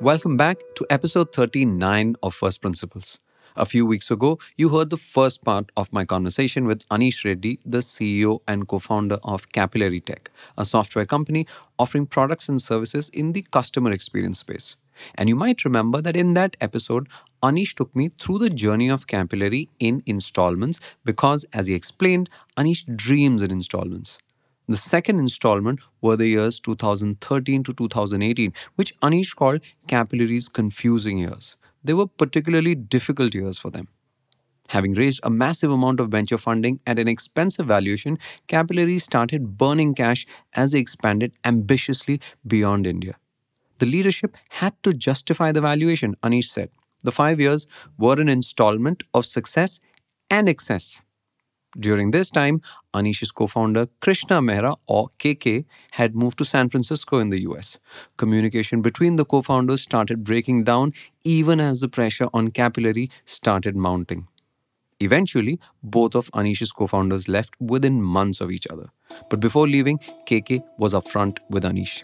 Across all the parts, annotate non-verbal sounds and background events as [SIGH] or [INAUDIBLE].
Welcome back to episode 39 of First Principles. A few weeks ago, you heard the first part of my conversation with Aneesh Reddy, the CEO and co founder of Capillary Tech, a software company offering products and services in the customer experience space. And you might remember that in that episode, Aneesh took me through the journey of Capillary in installments because, as he explained, Aneesh dreams in installments. The second installment were the years 2013 to 2018, which Aneesh called Capillary's confusing years. They were particularly difficult years for them. Having raised a massive amount of venture funding at an expensive valuation, Capillary started burning cash as they expanded ambitiously beyond India. The leadership had to justify the valuation, Aneesh said. The five years were an installment of success and excess. During this time, Aneesh's co founder Krishna Mehra or KK had moved to San Francisco in the US. Communication between the co founders started breaking down even as the pressure on Capillary started mounting. Eventually, both of Aneesh's co founders left within months of each other. But before leaving, KK was upfront with Aneesh.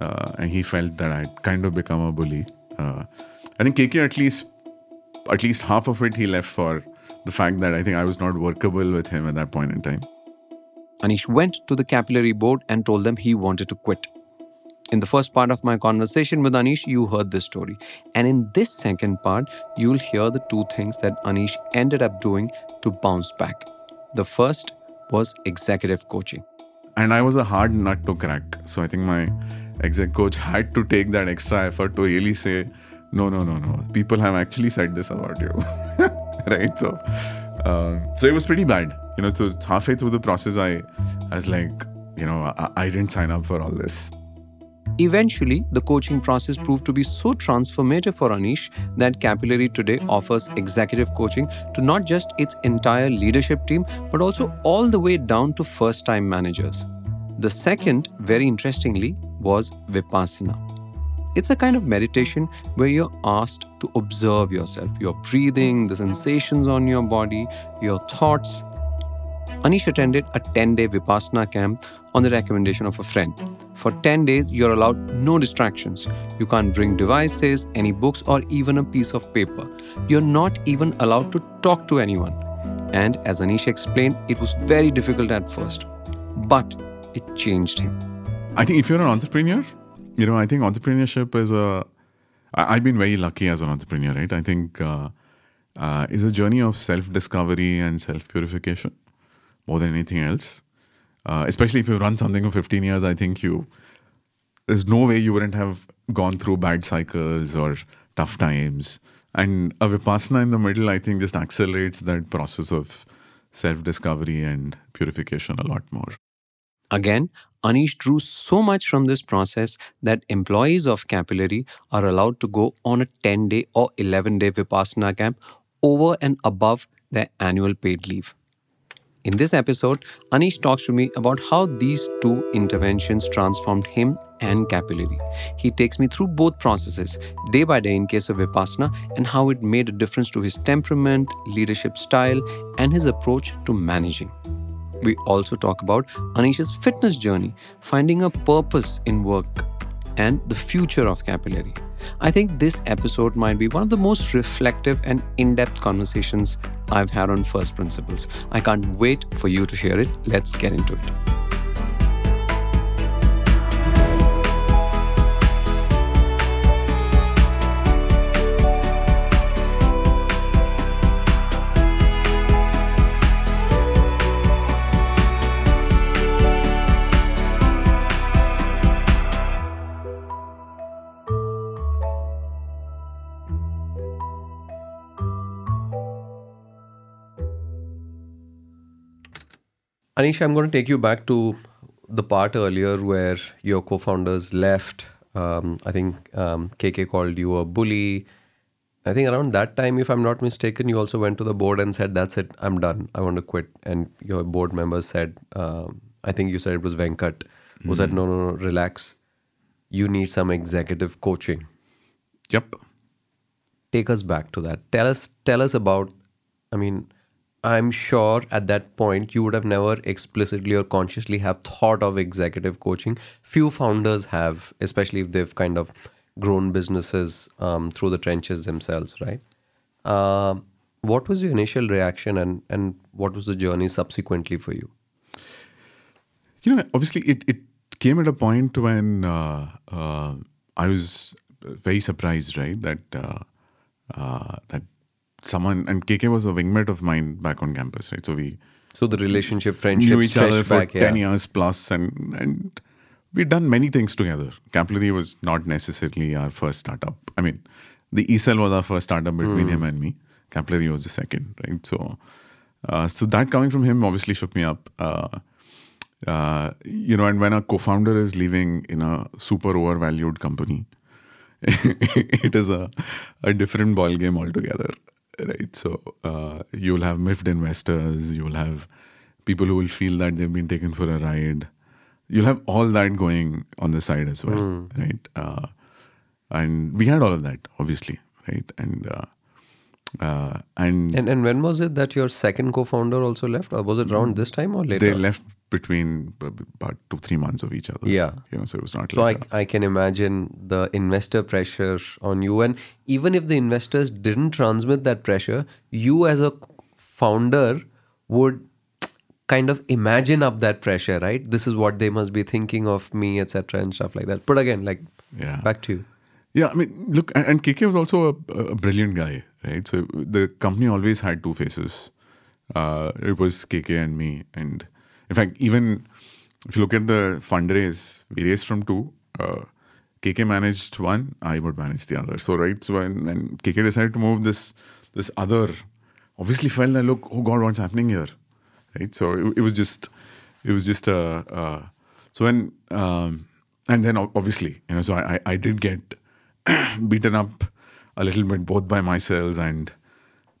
Uh, and he felt that I'd kind of become a bully. Uh, I think KK at least, at least half of it he left for the fact that I think I was not workable with him at that point in time. Aneesh went to the capillary board and told them he wanted to quit. In the first part of my conversation with Aneesh, you heard this story. And in this second part, you'll hear the two things that Aneesh ended up doing to bounce back. The first was executive coaching. And I was a hard nut to crack. So I think my exec coach had to take that extra effort to really say, no, no, no, no. People have actually said this about you. [LAUGHS] [LAUGHS] right? So, uh, so it was pretty bad. You know, so halfway through the process, I, I was like, you know, I, I didn't sign up for all this. Eventually, the coaching process proved to be so transformative for Aneesh that Capillary today offers executive coaching to not just its entire leadership team, but also all the way down to first time managers. The second, very interestingly, was Vipassana. It's a kind of meditation where you're asked to observe yourself, your breathing, the sensations on your body, your thoughts. Aneesh attended a 10 day Vipassana camp on the recommendation of a friend. For 10 days, you're allowed no distractions. You can't bring devices, any books, or even a piece of paper. You're not even allowed to talk to anyone. And as Aneesh explained, it was very difficult at first, but it changed him. I think if you're an entrepreneur, you know, I think entrepreneurship is a. I, I've been very lucky as an entrepreneur, right? I think uh, uh, is a journey of self discovery and self purification more than anything else. Uh, especially if you run something for 15 years, I think you there's no way you wouldn't have gone through bad cycles or tough times. And a vipassana in the middle, I think, just accelerates that process of self discovery and purification a lot more. Again, Aneesh drew so much from this process that employees of Capillary are allowed to go on a 10 day or 11 day Vipassana camp over and above their annual paid leave. In this episode, Aneesh talks to me about how these two interventions transformed him and Capillary. He takes me through both processes, day by day in case of Vipassana, and how it made a difference to his temperament, leadership style, and his approach to managing. We also talk about Aneesh's fitness journey, finding a purpose in work, and the future of Capillary. I think this episode might be one of the most reflective and in depth conversations I've had on First Principles. I can't wait for you to hear it. Let's get into it. Aneesh, I'm going to take you back to the part earlier where your co founders left. Um, I think um, KK called you a bully. I think around that time, if I'm not mistaken, you also went to the board and said, That's it, I'm done, I want to quit. And your board members said, um, I think you said it was Venkat, who mm said, No, no, no, relax. You need some executive coaching. Yep. Take us back to that. Tell us, tell us about, I mean, I'm sure at that point you would have never explicitly or consciously have thought of executive coaching. Few founders have, especially if they've kind of grown businesses um, through the trenches themselves, right? Um what was your initial reaction, and and what was the journey subsequently for you? You know, obviously, it, it came at a point when uh, uh, I was very surprised, right? That uh, uh, that someone and KK was a wingmate of mine back on campus, right? So we So the relationship, friendship, knew each other for back, ten yeah. years plus, and and we'd done many things together. Capillary was not necessarily our first startup. I mean, the eCell was our first startup between him and me. Capillary was the second, right? So, uh, so that coming from him obviously shook me up. Uh, uh, you know, and when a co-founder is leaving in a super overvalued company, [LAUGHS] it is a, a different ball game altogether, right? So uh, you'll have miffed investors, you'll have people who will feel that they've been taken for a ride. You'll have all that going on the side as well, right? Uh, and we had all of that, obviously, right? And uh, uh, and And and when was it that your second co-founder also left, or was it around this time or later? they left between about two three months of each other. Yeah. you know, so it was not So like I, I can imagine the investor pressure on you. And even if the investors didn't transmit that pressure, you as a founder would kind of imagine up that pressure, right? This is what they must be thinking of me, etc., and stuff like that. But again, like Yeah. back to you. Yeah, I mean, look, and, and KK was also a, a brilliant guy, right? So the company always had two faces. Uh, it was KK and me, and in fact, even if you look at the fundraise, we raised from two. Uh, KK managed one, I would manage the other. So right, so when, when KK decided to move this this other, obviously felt that look, oh God, what's happening here, right? So it, it was just, it was just a. Uh, so when um, and then obviously you know, so I I, I did get [CLEARS THROAT] beaten up a little bit both by myself and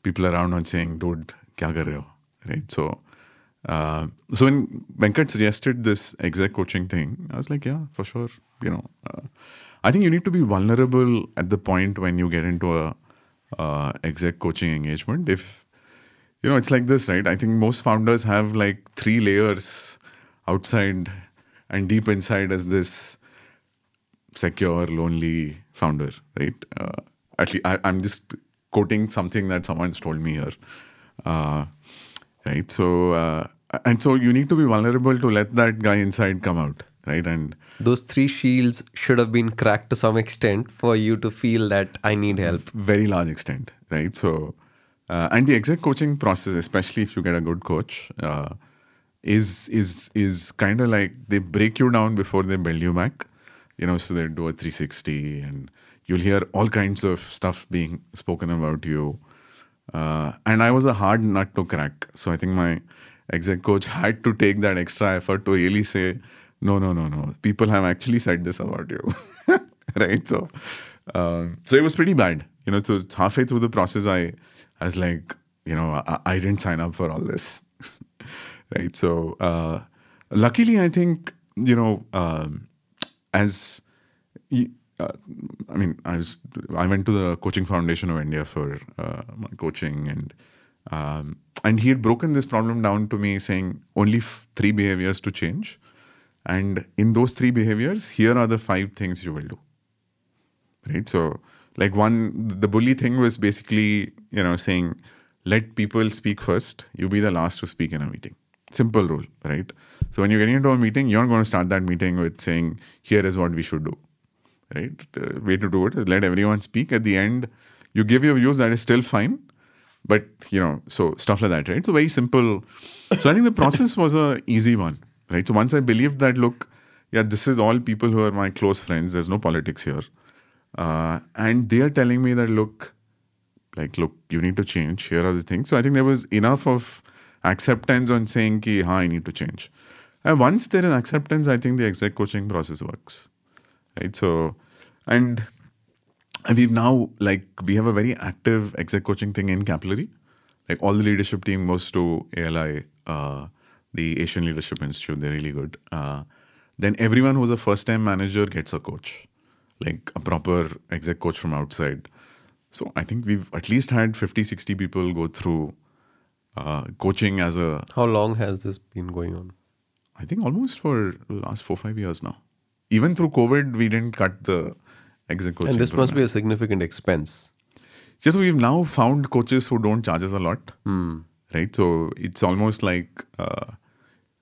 people around on saying, dude, kya kar rahe ho? Right. So, uh, so when Venkat suggested this exec coaching thing, I was like, yeah, for sure. You know, uh, I think you need to be vulnerable at the point when you get into a uh, exec coaching engagement. If you know, it's like this, right? I think most founders have like three layers outside and deep inside as this secure, lonely founder, right? Uh, actually, I, I'm just quoting something that someone's told me here, uh, right? So, uh, and so you need to be vulnerable to let that guy inside come out, right? And Those three shields should have been cracked to some extent for you to feel that I need help. very large extent, right? So, uh, and the exec coaching process, especially if you get a good coach, uh, is is is kind of like they break you down before they build you back. You know, so they do a 360, and you'll hear all kinds of stuff being spoken about you. Uh, and I was a hard nut to crack, so I think my exec coach had to take that extra effort to really say, no, no, no, no. People have actually said this about you, [LAUGHS] right? So, um, so it was pretty bad. You know, so halfway through the process, I, I was like, you know, I, I didn't sign up for all this, [LAUGHS] right? So, uh, luckily, I think you know, um, as uh, I mean, I was I went to the Coaching Foundation of India for uh, my coaching, and um, and he had broken this problem down to me, saying only f- three behaviors to change, and in those three behaviors, here are the five things you will do. Right. So, like one, the bully thing was basically you know saying, let people speak first. You be the last to speak in a meeting. Simple rule, right? So when you're getting into a meeting, you're not going to start that meeting with saying, here is what we should do right? The way to do it is let everyone speak. At the end, you give your views. That is still fine, but you know, so stuff like that, right? So very simple. So I think the process was a easy one, right? So once I believed that, look, yeah, this is all people who are my close friends. There's no politics here, uh, and they are telling me that, look, like, look, you need to change. Here are the things. So I think there was enough of acceptance on saying, ki, ha, I need to change. And once there is acceptance, I think the exec coaching process works right so and and we've now like we have a very active exec coaching thing in capillary like all the leadership team goes to ali uh, the asian leadership institute they're really good uh, then everyone who's a first time manager gets a coach like a proper exec coach from outside so i think we've at least had 50 60 people go through uh, coaching as a How long has this been going on? I think almost for the last four five years now. Even through COVID, we didn't cut the exec coaching. And this must be a significant expense. Yeah, so we've now found coaches who don't charge us a lot, Hmm. right? So it's almost like, uh,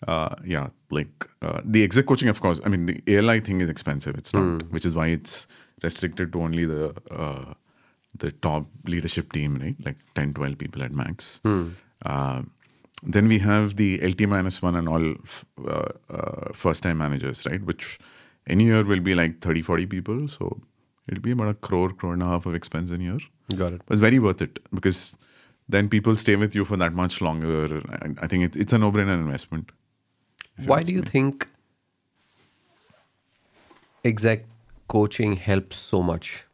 uh, yeah, like uh, the exec coaching, of course. I mean, the ALI thing is expensive. It's not, which is why it's restricted to only the uh, the top leadership team, right? Like 10, 12 people at max. Uh, then we have the LT minus one and all f- uh, uh, first time managers, right? Which any year will be like 30, 40 people. So it'll be about a crore, crore and a half of expense in year. Got it. But it's very worth it because then people stay with you for that much longer. And I think it, it's a no brainer investment. Why do you me. think exec coaching helps so much?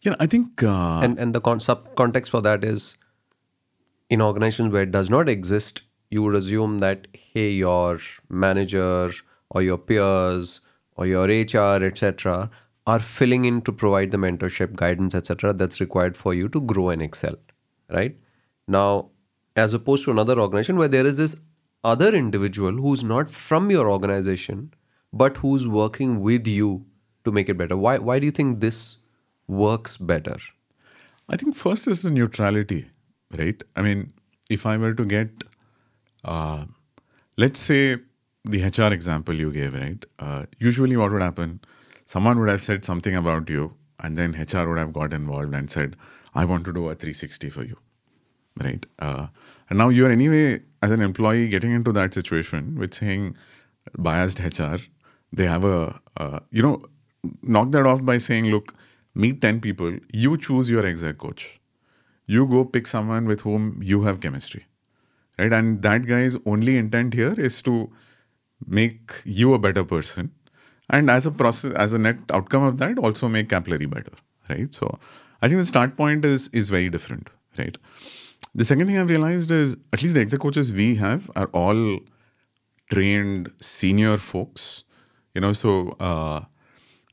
Yeah, I think. Uh, and and the con- sub context for that is in organizations where it does not exist you would assume that hey your manager or your peers or your hr etc are filling in to provide the mentorship guidance etc that's required for you to grow and excel right? Now as opposed to another organization where there is this other individual who's not from your organization but who's working with you to make it better. Why why do you think this works better? I think first is the neutrality, right? I mean, if I were to get, uh, let's say the HR example you gave, right? Uh, usually, what would happen? Someone would have said something about you, and then HR would have got involved and said, I want to do a 360 for you, right? Uh, and now you're anyway, as an employee, getting into that situation with saying biased HR, they have a, uh, you know, knock that off by saying, look, meet 10 people, you choose your exec coach. You go pick someone with whom you have chemistry, right? And that guy's only intent here is to make you a better person. And as a process, as a net outcome of that, also make capillary better, right? So I think the start point is is very different, right? The second thing I've realized is at least the exec coaches we have are all trained senior folks, you know, so uh,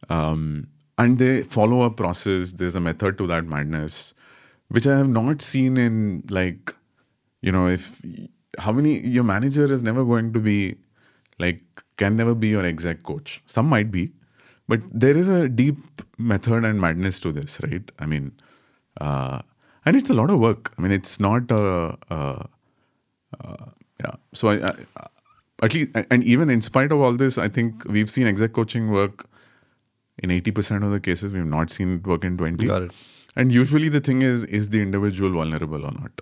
um, and they follow a process. There's a method to that madness, which I have not seen in like, you know, if how many your manager is never going to be like can never be your exec coach. Some might be, but there is a deep method and madness to this, right? I mean, uh, and it's a lot of work. I mean, it's not a. uh, yeah. So I, I, at least, and even in spite of all this, I think we've seen exec coaching work in 80% of the cases. We've not seen it work in 20. Got it. And usually the thing is, is the individual vulnerable or not?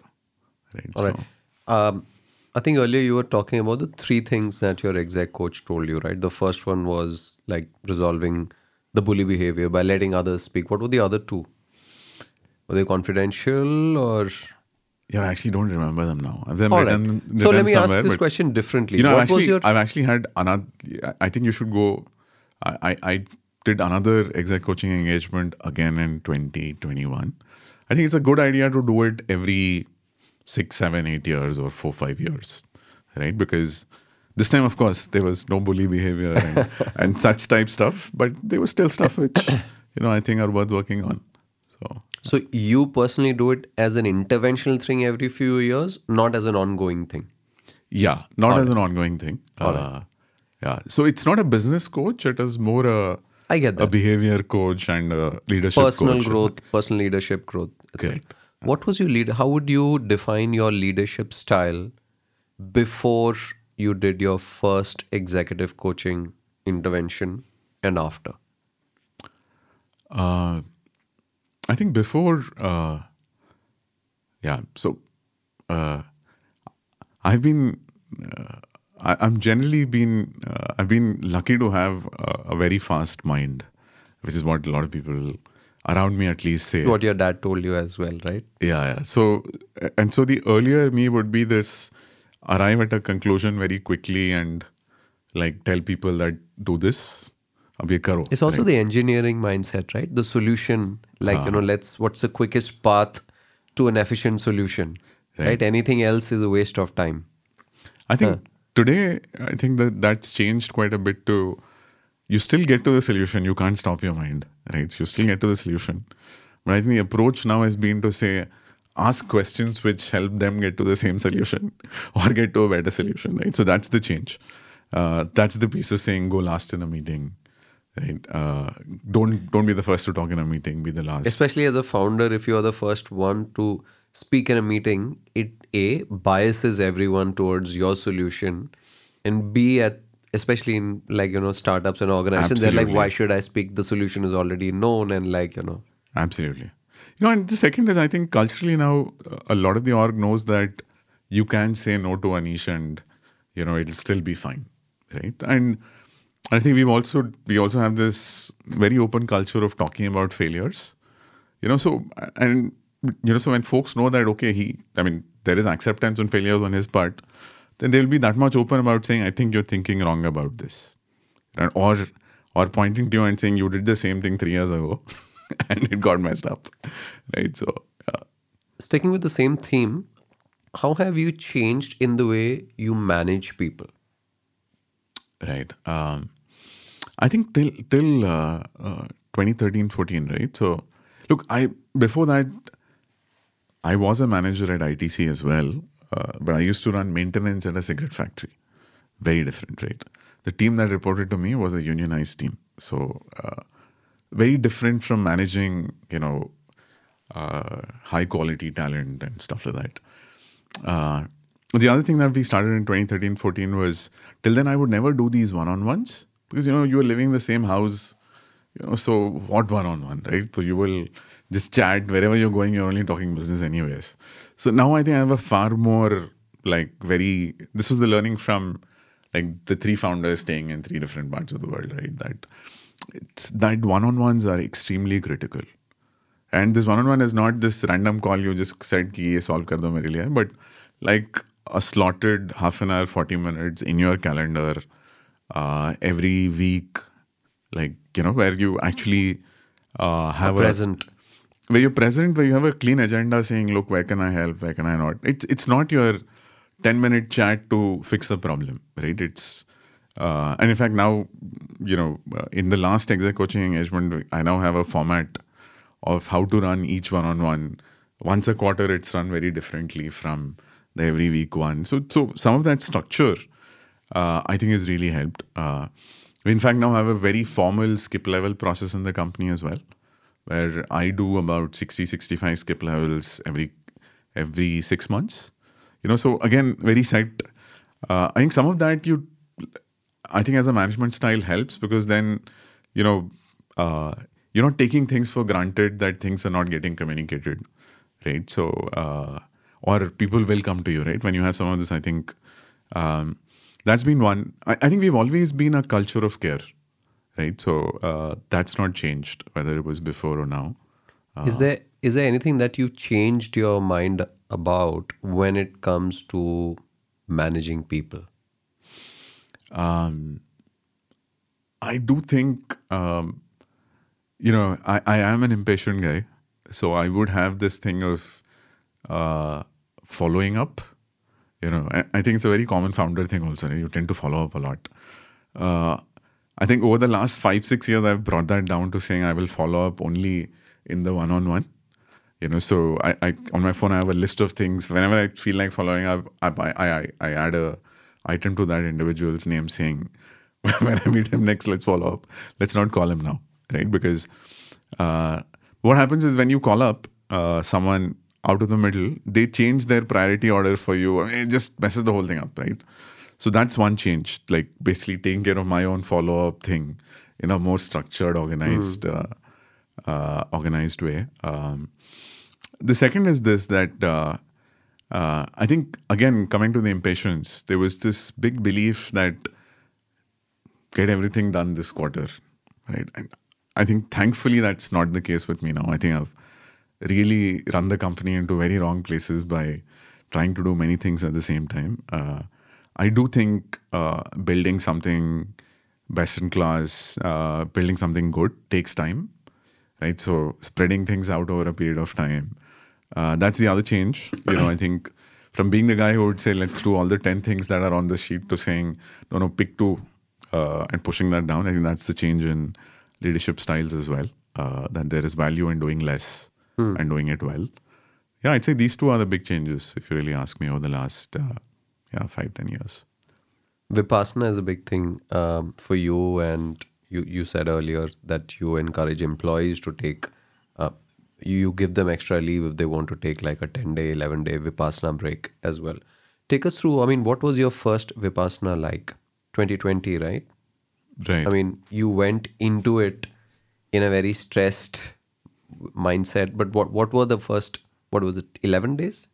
Right. All right. Um, I think earlier you were talking about the three things that your exec coach told you, right? The first one was like resolving the bully behavior by letting others speak. What were the other two? Were they confidential or? Yeah, I actually don't remember them now. I've them right. So let me ask this but- question differently. You know, what I've actually, was your? I've actually had another. I think you should go. I, I, I did another exec coaching engagement again in 2021. I think it's a good idea to do it every six, seven, eight years or four, five years, right? Because this time, of course, there was no bully behavior and, [LAUGHS] and such type stuff, but there was still stuff which [COUGHS] you know I think are worth working on. So so you personally do it as an interventional thing every few years, not as an ongoing thing. Yeah, not as an ongoing thing. Uh, yeah, so it's not a business coach. It is more a I get that. a behavior coach and a leadership Personal coach. growth, personal leadership growth. Correct. What was your lead? How would you define your leadership style before you did your first executive coaching intervention and after? Uh, I think before, uh, yeah. So uh, I've been, uh, I, I'm generally been, uh, I've been lucky to have a, a very fast mind, which is what a lot of people around me at least say. What your dad told you as well, right? Yeah, yeah. So, and so the earlier me would be this arrive at a conclusion very quickly and like tell people that do this, abhi karo. It's also the engineering mindset, right? The solution, like, you know, ah. let's, what's the quickest path to an efficient solution, right? Anything else is a waste of time. I think today, I think that that's changed quite a bit to you still get to the solution. You can't stop your mind, right? So you still get to the solution. But I think the approach now has been to say, ask questions which help them get to the same solution [LAUGHS] or get to a better solution, right? So that's the change. Uh, that's the piece of saying go last in a meeting, right? Uh, don't don't be the first to talk in a meeting. Be the last. Especially as a founder, if you are the first one to speak in a meeting, it A biases everyone towards your solution, and B at especially in like you know startups and organizations, they're like, why should I speak? The solution is already known, and like you know, Absolutely. You know, and the second is I think culturally now a lot of the org knows that you can say no to Aneesh and you know it'll still be fine, right? And I think we've also we also have this very open culture of talking about failures, you know. So and you know, so when folks know that okay, he, I mean, there is acceptance on failures on his part, then they'll be that much open about saying, I think you're thinking wrong about this, and or or pointing to you and saying you did the same thing three years ago [LAUGHS] and it got messed up right? So uh, sticking with the same theme, how have you changed in the way you manage people? right um, i think till till uh, uh, 2013 14 right? So look i before that i was a manager at itc as well uh, but i used to run maintenance at a cigarette factory. Very different right? The team that reported to me was a unionized team. So uh, very different from managing you know uh, high quality talent and stuff like that. Uh, the other thing that we started in 2013 14 was till then i would never do these one-on-ones because you know you were living in the same house you know so what one-on-one right? So you will just chat wherever you're going you're only talking business anyways so now I think I have a far more like very. This was the learning from like the three founders staying in three different parts of the world, right? That it's that one-on-ones are extremely critical. And this one-on-one is not this random call you just said ki ye solve kar do mere liye, but like a slotted half an hour, 40 minutes in your calendar uh, every week, like, you know, where you actually uh, have a present. A, where you're present, where you have a clean agenda saying, look, where can I help? Where can I not? It's it's not your 10 minute chat to fix a problem, right? It's uh, and in fact now, you know, uh, in the last exec coaching engagement, I now have a format of how to run each one on one. Once a quarter, it's run very differently from the every week one. So so some of that structure, uh, I think, has really helped. Uh, we in fact now have a very formal skip level process in the company as well where I do about 60, 65 skip levels every every six months. You know, so again, very set. Uh, I think some of that you, I think as a management style helps because then, you know, uh, you're not taking things for granted that things are not getting communicated, right? So, uh, or people will come to you, right? When you have some of this, I think um, that's been one. I, I think we've always been a culture of care, right? So uh, that's not changed, whether it was before or now. Is there is there anything that you changed your mind about when it comes to managing people? Um, I do think, um, you know, I, I am an impatient guy. So I would have this thing of uh, following up. You know, I, I think it's a very common founder thing also. You tend to follow up a lot. Uh, I think over the last five, six years, I've brought that down to saying I will follow up only in the one on one. You know, so I, I on my phone I have a list of things. Whenever I feel like following up, I I, I, I add a item to that individual's name saying, [LAUGHS] when I meet him next, let's follow up. Let's not call him now, right? Because uh, what happens is when you call up uh, someone out of the middle, they change their priority order for you. I mean, it just messes the whole thing up, right? So that's one change, like basically taking care of my own follow up thing in a more structured, organized, uh, uh, organized way. Um, the second is this that uh, uh, I think again coming to the impatience, there was this big belief that get everything done this quarter, right? And I think thankfully that's not the case with me now. I think I've really run the company into very wrong places by trying to do many things at the same time. I do think uh, building something best in class, uh, building something good takes time, right? So spreading things out over a period of time. Uh, that's the other change. You know, I think from being the guy who would say, let's do all the 10 things that are on the sheet to saying, no, no, pick two uh, and pushing that down. I think that's the change in leadership styles as well. Uh, that there is value in doing less and doing it well. Yeah, I'd say these two are the big changes, if you really ask me, over the last uh, yeah five ten years. Vipassana is a big thing um, for you and you you said earlier that you encourage employees to take uh, you give them extra leave if they want to take like a 10 day 11 day vipassana break as well. Take us through i mean what was your first vipassana like? 2020 right? Right. i mean you went into it in a very stressed mindset but what what were the first what was it 11 days?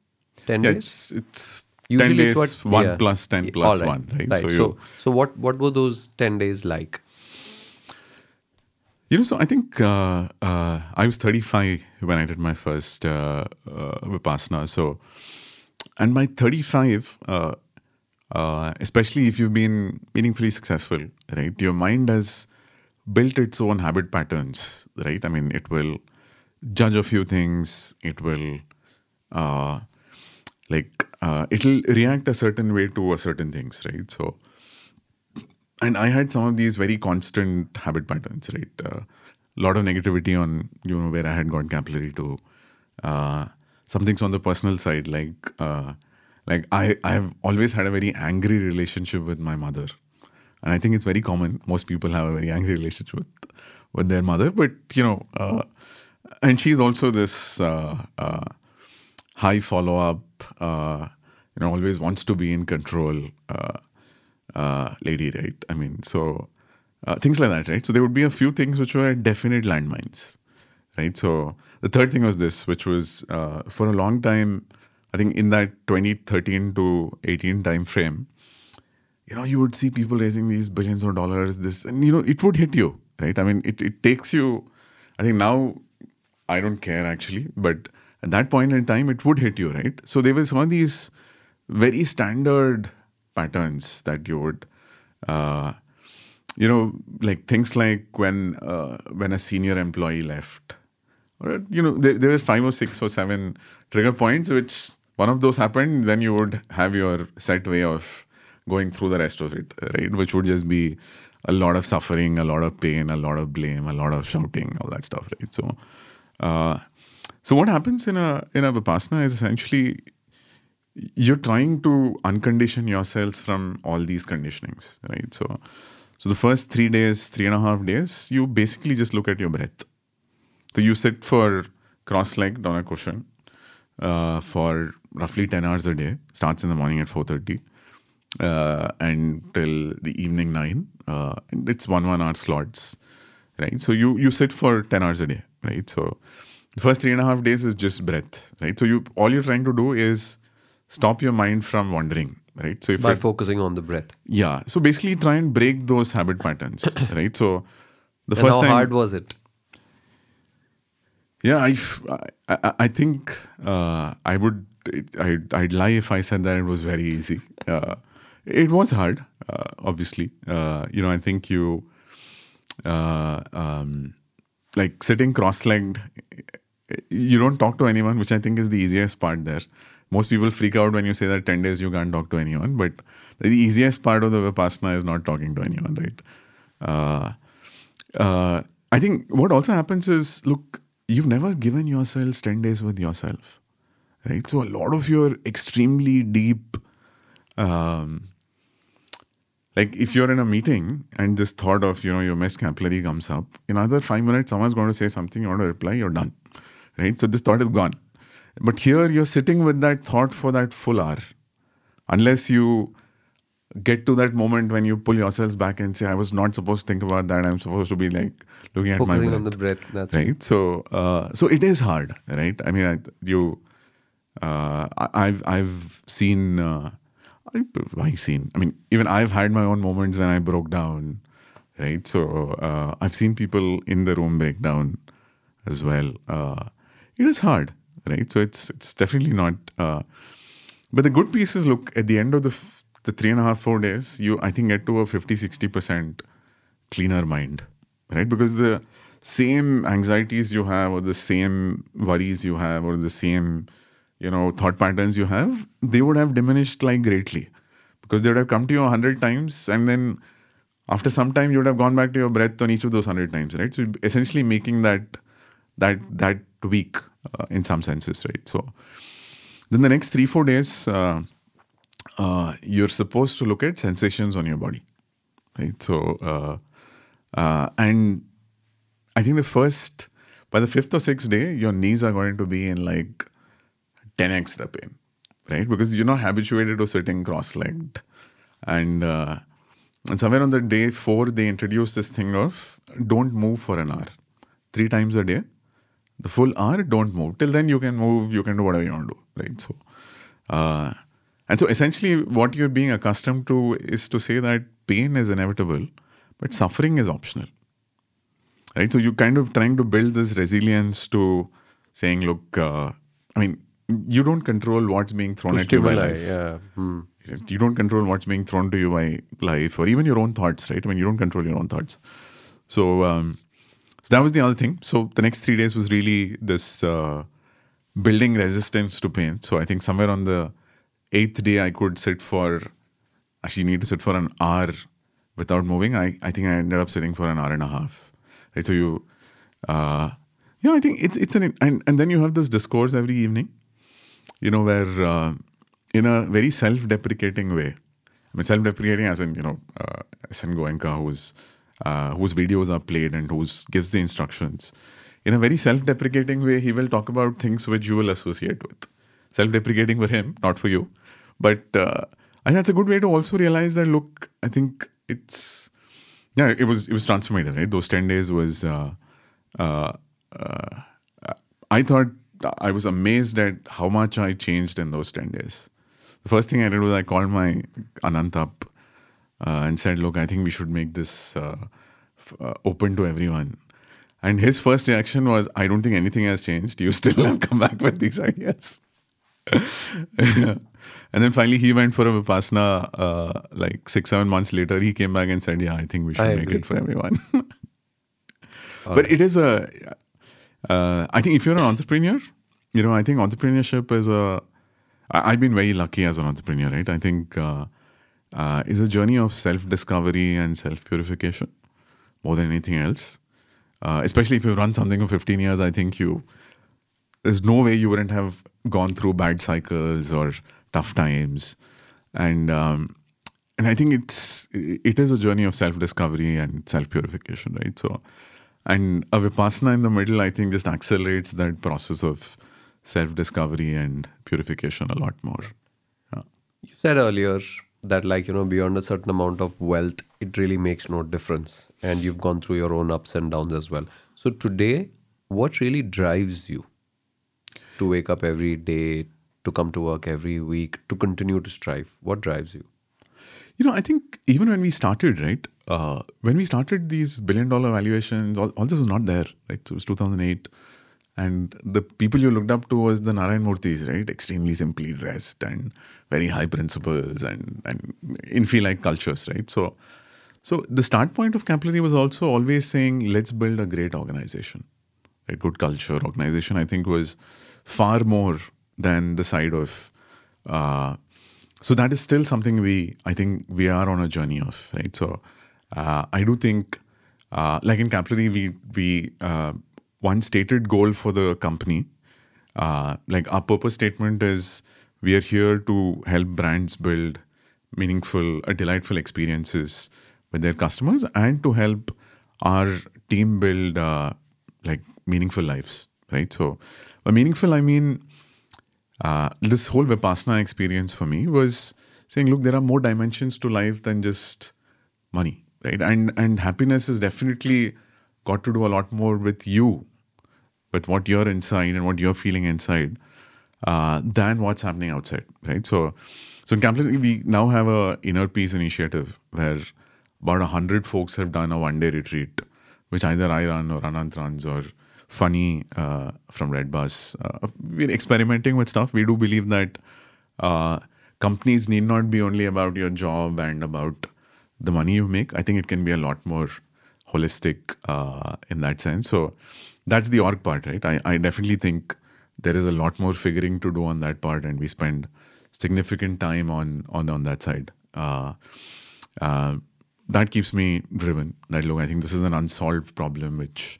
10 yeah, days? it's it's Usually ten it's days, what- one yeah. plus ten plus all one, right? So, you, so, so what what were those ten days like? You know, so I think uh, uh, I was 35 when I did my first uh, uh, Vipassana. So, and by 35, uh, uh, especially if you've been meaningfully successful, right, your mind has built its own habit patterns, right? I mean, it will judge a few things, it will, uh, like, uh, it'll react a certain way to a certain things, right? So, and I had some of these very constant habit patterns, right? A lot of negativity on you know where I had gone capillary to. Uh, some things on the personal side, like uh, like I I have always had a very angry relationship with my mother, and I think it's very common. Most people have a very angry relationship with with their mother, but you know, uh, and she's also this uh, uh, high follow up. Uh, you know, always wants to be in control. Uh, uh, lady, right? I mean, so uh, things like that, right? So there would be a few things which were definite landmines, right? So the third thing was this, which was uh, for a long time, I think in that 2013 to 18 time frame, you know, you would see people raising these billions of dollars, this, and you know, it would hit you, right? I mean, it, it takes you, I think now I don't care actually, but at that point in time, it would hit you, right? So there were some of these very standard patterns that you would, uh, you know, like things like when uh, when a senior employee left, or you know, there, there were five or six or seven trigger points. Which one of those happened, then you would have your set way of going through the rest of it, right? Which would just be a lot of suffering, a lot of pain, a lot of blame, a lot of shouting, all that stuff, right? So, uh, so what happens in a in a vipassana is essentially you're trying to uncondition yourselves from all these conditionings, right? So, so the first three days, three and a half days, you basically just look at your breath. So you sit for cross-legged on a cushion uh, for roughly ten hours a day. Starts in the morning at four thirty uh, until the evening nine, uh, and it's one one hour slots, right? So you you sit for ten hours a day, right? So the first three and a half days is just breath, right? So you all you're trying to do is stop your mind from wandering, right? So if By focusing on the breath. yeah, so basically try and break those habit patterns, [COUGHS] right? So the And first how time, hard was it? yeah, I, I, I think uh, I would, I'd, I'd lie if I said that it was very easy. Uh, it was hard, uh, obviously. Uh, you know, I think you, uh, um, like sitting cross-legged, you don't talk to anyone, which I think is the easiest part there. Most people freak out when you say that 10 days you can't talk to anyone, but the easiest part of the Vipassana is not talking to anyone, right? Uh, uh, I think what also happens is look, you've never given yourselves 10 days with yourself, right? So a lot of your extremely deep, um, like if you're in a meeting and this thought of, you know, your missed capillary comes up, in another five minutes, someone's going to say something, you want to reply, you're done, right? So this thought is gone. But here you're sitting with that thought for that full hour. Unless you get to that moment when you pull yourselves back and say, I was not supposed to think about that. I'm supposed to be like looking at my breath on the breath. That's right so uh, so it is hard right i mean I, you uh, I- i've i've seen uh, I, i've seen i mean even i've had my own moments when i broke down right so uh, i've seen people in the room break down as well uh, it is hard right? So it's it's definitely not uh, but the good piece is look at the end of the f- the three and a half four days you i think get to a 50 60% cleaner mind right? Because the same anxieties you have or the same worries you have or the same you know thought patterns you have they would have diminished like greatly. Because they would have come to you a hundred times and then after some time you would have gone back to your breath on each of those hundred times right? So essentially making that that that weak uh, in some senses right so then the next three four days uh, uh, you're supposed to look at sensations on your body right so uh, Uh, and I think the first, by the fifth or sixth day, your knees are going to be in like 10x the pain, right? Because you're not habituated to sitting cross legged. And, uh, and somewhere on the day four, they introduced this thing of don't move for an hour, three times a day. The full hour, don't move. Till then, you can move, you can do whatever you want to do, right? So, uh, and so essentially, what you're being accustomed to is to say that pain is inevitable, but suffering is optional. Right? So you're kind of trying to build this resilience to saying, look, uh, I mean, you don't control what's being thrown at you by life. yeah. Hmm. You don't control what's being thrown to you by life or even your own thoughts, right? I mean, you don't control your own thoughts. So, um, so that was the other thing. So the next three days was really this uh, building resistance to pain. So I think somewhere on the eighth day, I could sit for, actually need to sit for an hour without moving. I, I think I ended up sitting for an hour and a half. Right. So you, uh, yeah, I think it's, it's an, and, and then you have this discourse every evening, you know, where uh, in a very self deprecating way, I mean, self deprecating as in, you know, uh, SN Goenka, who's, uh, whose videos are played and who gives the instructions. In a very self deprecating way, he will talk about things which you will associate with. Self deprecating for him, not for you. But uh, I think that's a good way to also realize that, look, I think it's, yeah, it was it was transformative, right? Those 10 days was, uh, uh, uh, I thought I was amazed at how much I changed in those 10 days. The first thing I did was I called my Anant up uh, and said, Look, I think we should make this uh, f- uh, open to everyone. And his first reaction was, I don't think anything has changed. You still have come back with these ideas. [LAUGHS] and then finally, he went for a Vipassana uh, like six, seven months later. He came back and said, Yeah, I think we should I make agree. it for everyone. [LAUGHS] but it is a, uh, I think if you're an entrepreneur, you know, I think entrepreneurship is a, I, I've been very lucky as an entrepreneur, right? I think uh, uh, is a journey of self discovery and self purification more than anything else. Uh, especially if you run something for 15 years, I think you, there's no way you wouldn't have gone through bad cycles or tough times. And, um, and I think it's, it is a journey of self discovery and self purification, right? So, and a vipassana in the middle, I think, just accelerates that process of self discovery and purification a lot more. Yeah. You said earlier that, like, you know, beyond a certain amount of wealth, it really makes no difference. And you've gone through your own ups and downs as well. So, today, what really drives you to wake up every day, to come to work every week, to continue to strive? What drives you? You know, I think even when we started, right, uh, when we started these billion dollar valuations, all, all this was not there, right? So it was 2008. And the people you looked up to was the Narayan Murthy's, right? Extremely simply dressed and very high principles and, and infy like cultures, right? So, so the start point of Capillary was also always saying, let's build a great organization. A good culture organization, I think, was far more than the side of uh, so that is still something we i think we are on a journey of right so uh, i do think uh, like in capillary we we uh, one stated goal for the company uh, like our purpose statement is we are here to help brands build meaningful uh, delightful experiences with their customers and to help our team build uh, like meaningful lives right so by meaningful i mean uh, this whole Vipassana experience for me was saying, look, there are more dimensions to life than just money, right? And and happiness is definitely got to do a lot more with you, with what you're inside and what you're feeling inside, uh, than what's happening outside, right? So, so in Capillary, we now have a inner peace initiative where about hundred folks have done a one day retreat, which either I run or Anant runs or Phani uh, from Red Bus. Uh, we're experimenting with stuff. We do believe that uh, companies need not be only about your job and about the money you make. I think it can be a lot more holistic uh, in that sense. So that's the org part, right? I, I definitely think there is a lot more figuring to do on that part, and we spend significant time on on on that side. Uh, uh, that keeps me driven. That look, I think this is an unsolved problem which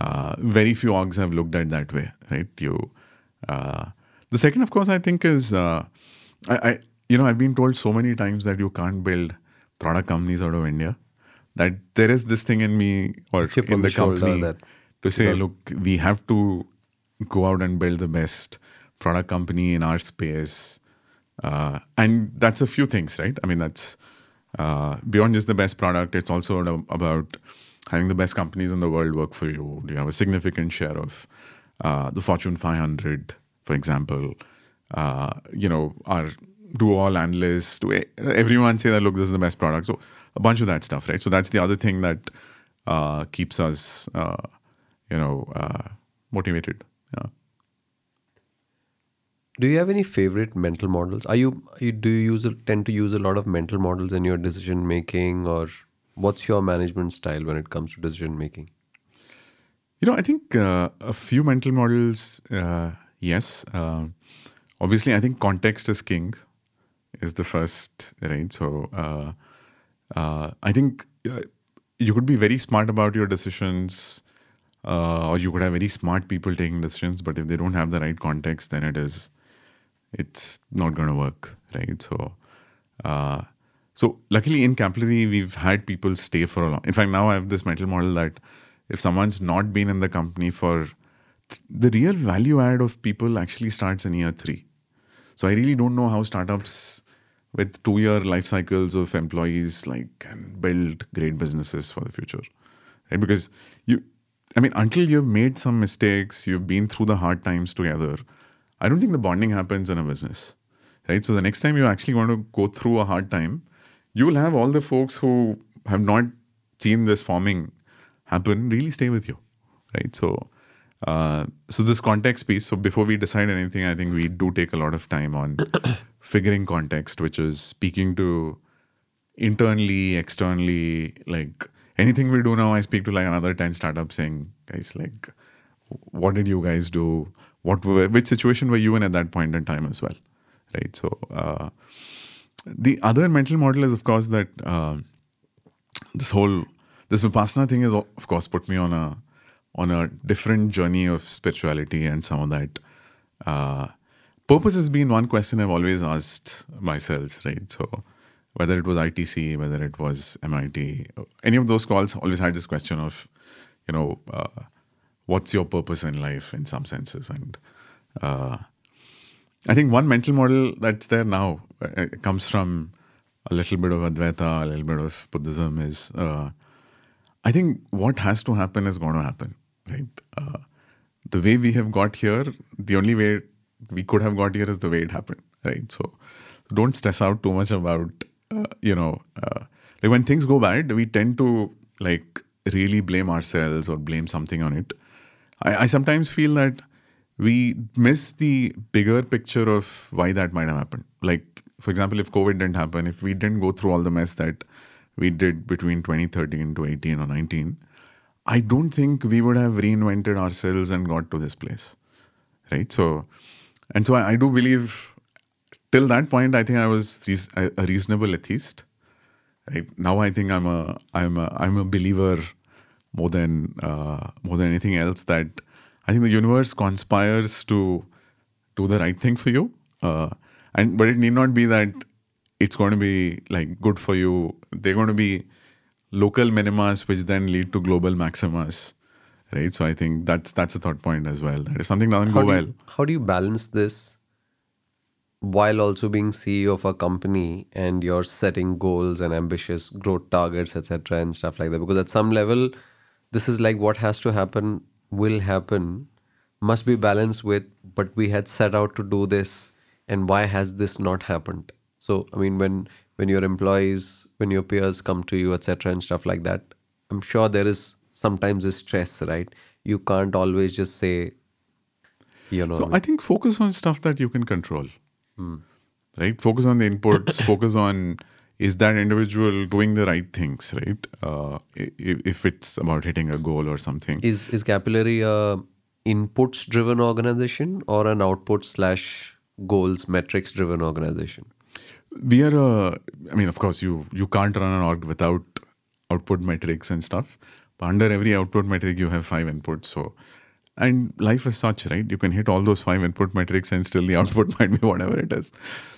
uh, very few orgs have looked at that way, right? You, uh, the second, of course, I think is, uh, I, I, you know, I've been told so many times that you can't build product companies out of India, that there is this thing in me or in the company that- to say, look, we have to go out and build the best product company in our space. Uh, and that's a few things, right? I mean, that's uh, beyond just the best product. It's also about having the best companies in the world work for you. Do you have a significant share of uh, the Fortune 500, for example? Uh, you know, are do all analysts, do everyone say that look, this is the best product? So a bunch of that stuff, right? So that's the other thing that uh, keeps us, uh, you know, uh, motivated. Yeah. Do you have any favorite mental models? Are you, you do you use tend to use a lot of mental models in your decision making, or what's your management style when it comes to decision making? You know, I think uh, a few mental models, uh, yes. Uh, obviously, I think context is king, is the first, right? So uh, uh, I think uh, you could be very smart about your decisions, uh, or you could have very smart people taking decisions, but if they don't have the right context, then it is, it's not going to work, right? So, uh, so luckily in Capillary, we've had people stay for a long. In fact, now I have this mental model that if someone's not been in the company for the real value add of people actually starts in year three. So I really don't know how startups with two year life cycles of employees like can build great businesses for the future. Right? Because you I mean, until you've made some mistakes, you've been through the hard times together, I don't think the bonding happens in a business. Right. So the next time you actually want to go through a hard time, you will have all the folks who have not seen this forming happen really stay with you. Right. So uh, so this context piece. So before we decide anything, I think we do take a lot of time on [CLEARS THROAT] figuring context, which is speaking to internally, externally, like anything we do now, I speak to like another 10 startups saying, guys, like, what did you guys do? What were, which situation were you in at that point in time as well? Right. So, uh, the other mental model is, of course, that uh, this whole this vipassana thing is, of course, put me on a on a different journey of spirituality and some of that. Uh, purpose has been one question I've always asked myself, right? So whether it was ITC, whether it was MIT, any of those calls, always had this question of, you know, uh, what's your purpose in life in some senses, and uh, I think one mental model that's there now uh, comes from a little bit of Advaita, a little bit of Buddhism is uh, I think what has to happen is going to happen, right? Uh, the way we have got here, the only way we could have got here is the way it happened, right? So don't stress out too much about, uh, you know, uh, like when things go bad, we tend to like really blame ourselves or blame something on it. I, I sometimes feel that we miss the bigger picture of why that might have happened. Like, for example, if COVID didn't happen, if we didn't go through all the mess that we did between 2013 to 18 or 19, I don't think we would have reinvented ourselves and got to this place. Right. So, and so I, I do believe till that point, I think I was a reasonable atheist. Right now, I think I'm a I'm a I'm a believer more than uh, more than anything else that I think the universe conspires to do the right thing for you, uh, and but it need not be that it's going to be like good for you. They're going to be local minimas, which then lead to global maximas, right? So I think that's that's a thought point as well. That if something doesn't How go do, well, how do you balance this while also being CEO of a company and you're setting goals and ambitious growth targets, etc., and stuff like that? Because at some level, this is like what has to happen will happen, must be balanced with, but we had set out to do this, and why has this not happened? So, I mean, when when your employees, when your peers come to you, etc., and stuff like that, I'm sure there is sometimes a stress, right? You can't always just say, you know, So I think focus on stuff that you can control. Right? Focus on the inputs. [COUGHS] focus on is that individual doing the right things, right? Uh, if it's about hitting a goal or something. is is capillary a inputs driven organization or an output slash goals metrics driven organization we are a, I mean, of course, you you can't run an org without output metrics and stuff. But under every output metric, you have five inputs. So, and life is such, right? You can hit all those five input metrics, and still the output [LAUGHS] might be whatever it is.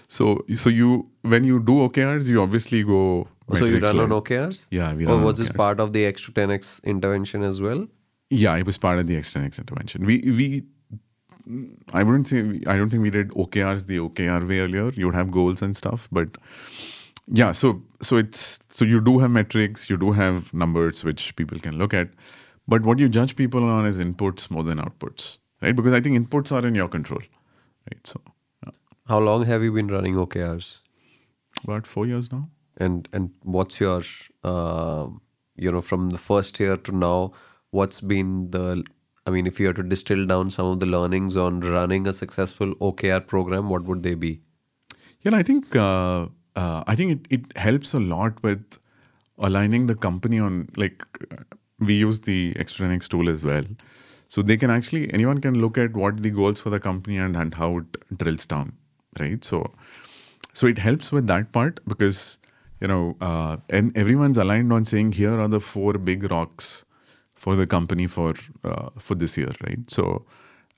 So, so you when you do OKRs, you obviously go so you run on OKRs? Yeah, we Or run on was this part of the X to 10X intervention as well? Yeah, it was part of the X to 10x intervention. We we I wouldn't say I don't think we did OKRs the OKR way earlier. You would have goals and stuff, but yeah. So so it's so you do have metrics, you do have numbers which people can look at, but what you judge people on is inputs more than outputs, right? Because I think inputs are in your control, right? So yeah. How long have you been running OKRs? about four years now. And and what's your uh, you know from the first year to now, what's been the I mean, if you had to distill down some of the learnings on running a successful OKR program, what would they be? Yeah, I think uh, uh, I think it, it helps a lot with aligning the company on like we use the X10X tool as well, so they can actually anyone can look at what the goals for the company and, and how it drills down, right? So so it helps with that part because you know uh, and everyone's aligned on saying here are the four big rocks for the company for uh, for this year, right? So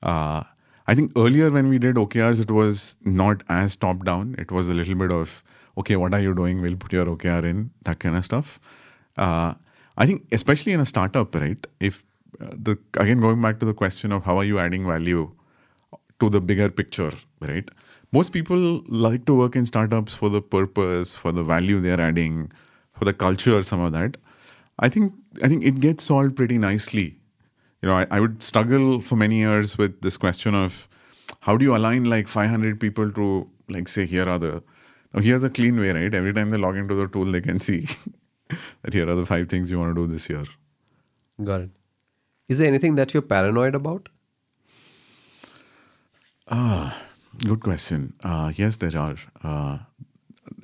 uh, I think earlier when we did OKRs, it was not as top down. It was a little bit of okay, what are you doing? We'll put your OKR in that kind of stuff. Uh, I think especially in a startup, right? If uh, the again going back to the question of how are you adding value to the bigger picture, right? Most people like to work in startups for the purpose, for the value they're adding, for the culture, some of that. I think I think it gets solved pretty nicely. You know, I, I would struggle for many years with this question of how do you align like 500 people to like say here are the now here's a clean way, right? Every time they log into the tool, they can [LAUGHS] see that here are the five things you want to do this year. Got it. Is there anything that you're paranoid about? Ah, good question. Uh, yes, there are. Uh,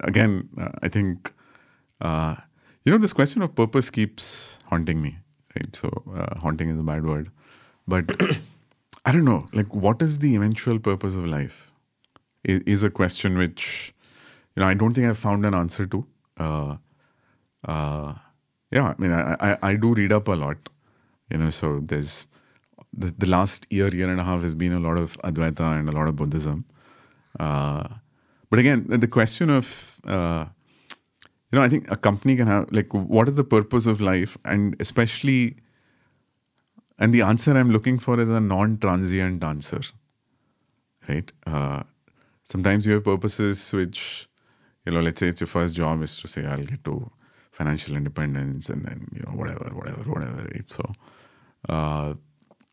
again, uh, I think uh, you know this question of purpose keeps haunting me. Right. So uh, haunting is a bad word, but [CLEARS THROAT] I don't know. Like, what is the eventual purpose of life? Is, is a question which you know I don't think I've found an answer to. Uh, yeah, I mean, I, I I do read up a lot. You know, so there's the, the last year, year and a half has been a lot of Advaita and a lot of Buddhism. Uh, but again, the question of, uh, you know, I think a company can have, like, what is the purpose of life? And especially, and the answer I'm looking for is a non transient answer, right? Uh, sometimes you have purposes which, you know, let's say it's your first job is to say, I'll get to financial independence and then, you know, whatever, whatever, whatever, right? So, uh,